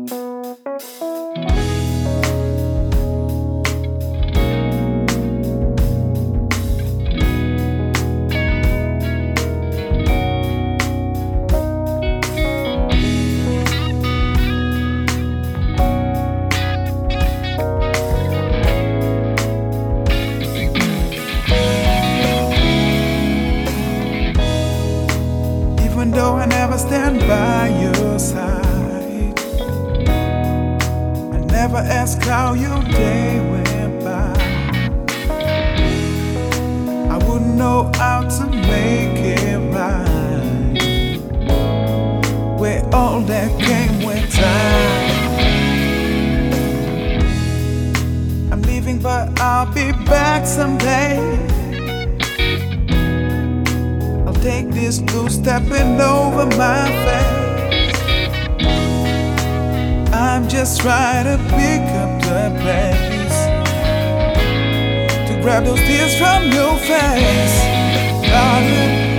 Even though I never stand by your never ask how your day went by. I wouldn't know how to make it right. Where all that came with time. I'm leaving, but I'll be back someday. I'll take this blue stepping over my face. I'm just trying to pick up the pace to grab those tears from your face, darling.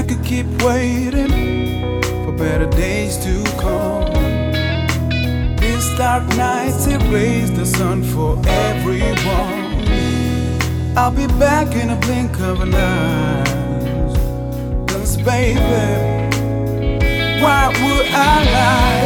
I could keep waiting for better days to come. These dark nights erase the sun for everyone. I'll be back in a blink of an eye. Cause baby, why would I lie?